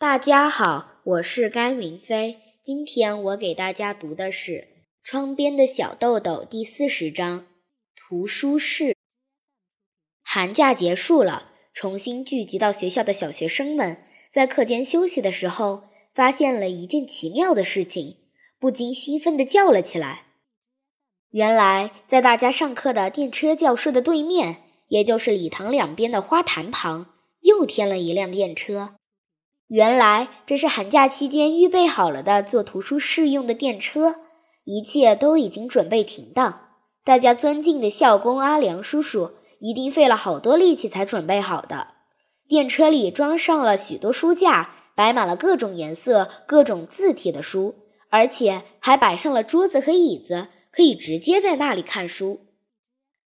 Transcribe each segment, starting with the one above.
大家好，我是甘云飞。今天我给大家读的是《窗边的小豆豆》第四十章。图书室。寒假结束了，重新聚集到学校的小学生们，在课间休息的时候，发现了一件奇妙的事情，不禁兴奋地叫了起来。原来，在大家上课的电车教室的对面，也就是礼堂两边的花坛旁，又添了一辆电车。原来这是寒假期间预备好了的做图书室用的电车，一切都已经准备停当。大家尊敬的校工阿良叔叔一定费了好多力气才准备好的。电车里装上了许多书架，摆满了各种颜色、各种字体的书，而且还摆上了桌子和椅子，可以直接在那里看书。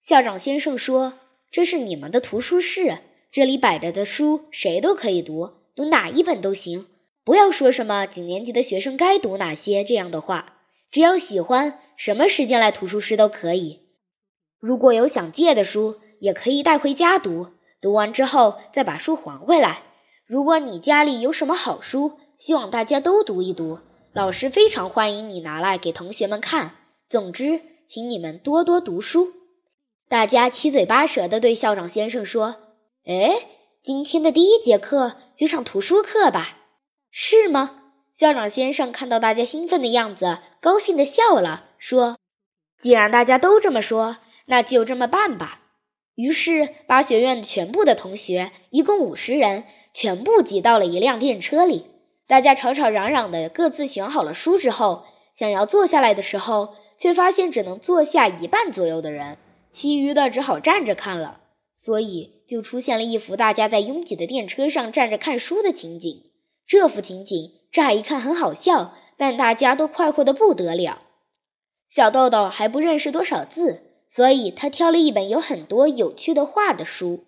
校长先生说：“这是你们的图书室，这里摆着的书谁都可以读。”读哪一本都行，不要说什么几年级的学生该读哪些这样的话。只要喜欢，什么时间来图书室都可以。如果有想借的书，也可以带回家读。读完之后再把书还回来。如果你家里有什么好书，希望大家都读一读，老师非常欢迎你拿来给同学们看。总之，请你们多多读书。大家七嘴八舌地对校长先生说：“哎。”今天的第一节课就上图书课吧，是吗？校长先生看到大家兴奋的样子，高兴地笑了，说：“既然大家都这么说，那就这么办吧。”于是八学院全部的同学，一共五十人，全部挤到了一辆电车里。大家吵吵嚷嚷的，各自选好了书之后，想要坐下来的时候，却发现只能坐下一半左右的人，其余的只好站着看了。所以就出现了一幅大家在拥挤的电车上站着看书的情景。这幅情景乍一看很好笑，但大家都快活的不得了。小豆豆还不认识多少字，所以他挑了一本有很多有趣的画的书。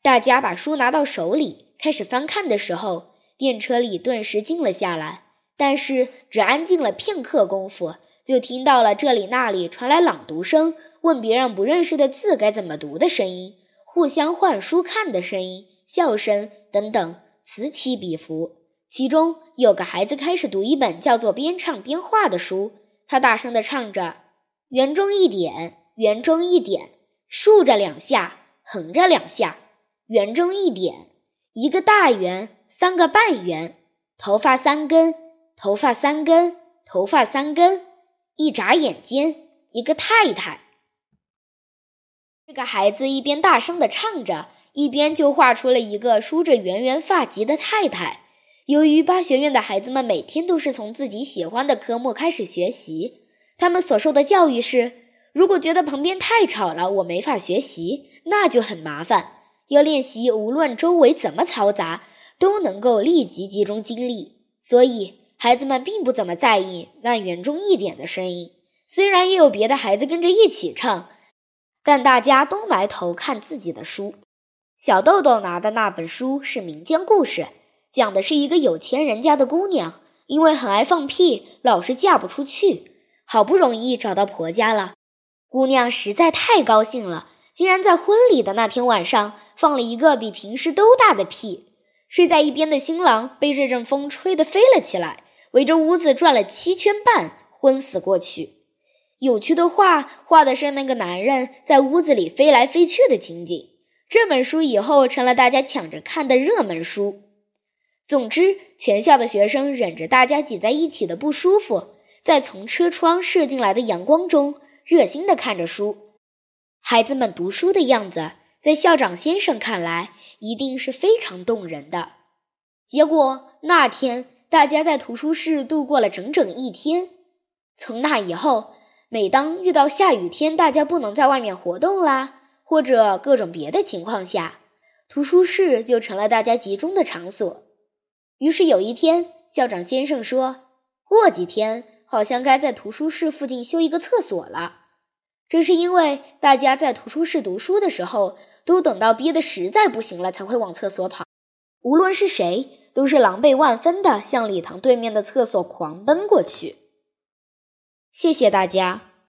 大家把书拿到手里开始翻看的时候，电车里顿时静了下来。但是只安静了片刻功夫。就听到了这里那里传来朗读声，问别人不认识的字该怎么读的声音，互相换书看的声音，笑声等等，此起彼伏。其中有个孩子开始读一本叫做《边唱边画》的书，他大声地唱着：“圆中一点，圆中一点，竖着两下，横着两下，圆中一点，一个大圆，三个半圆，头发三根，头发三根，头发三根。”一眨眼间，一个太太。这个孩子一边大声地唱着，一边就画出了一个梳着圆圆发髻的太太。由于八学院的孩子们每天都是从自己喜欢的科目开始学习，他们所受的教育是：如果觉得旁边太吵了，我没法学习，那就很麻烦。要练习，无论周围怎么嘈杂，都能够立即集中精力。所以。孩子们并不怎么在意那圆中一点的声音，虽然也有别的孩子跟着一起唱，但大家都埋头看自己的书。小豆豆拿的那本书是民间故事，讲的是一个有钱人家的姑娘，因为很爱放屁，老是嫁不出去。好不容易找到婆家了，姑娘实在太高兴了，竟然在婚礼的那天晚上放了一个比平时都大的屁。睡在一边的新郎被这阵风吹得飞了起来。围着屋子转了七圈半，昏死过去。有趣的画画的是那个男人在屋子里飞来飞去的情景。这本书以后成了大家抢着看的热门书。总之，全校的学生忍着大家挤在一起的不舒服，在从车窗射进来的阳光中，热心地看着书。孩子们读书的样子，在校长先生看来，一定是非常动人的。结果那天。大家在图书室度过了整整一天。从那以后，每当遇到下雨天，大家不能在外面活动啦，或者各种别的情况下，图书室就成了大家集中的场所。于是有一天，校长先生说：“过几天好像该在图书室附近修一个厕所了。”这是因为大家在图书室读书的时候，都等到憋得实在不行了才会往厕所跑。无论是谁。都是狼狈万分的向礼堂对面的厕所狂奔过去。谢谢大家。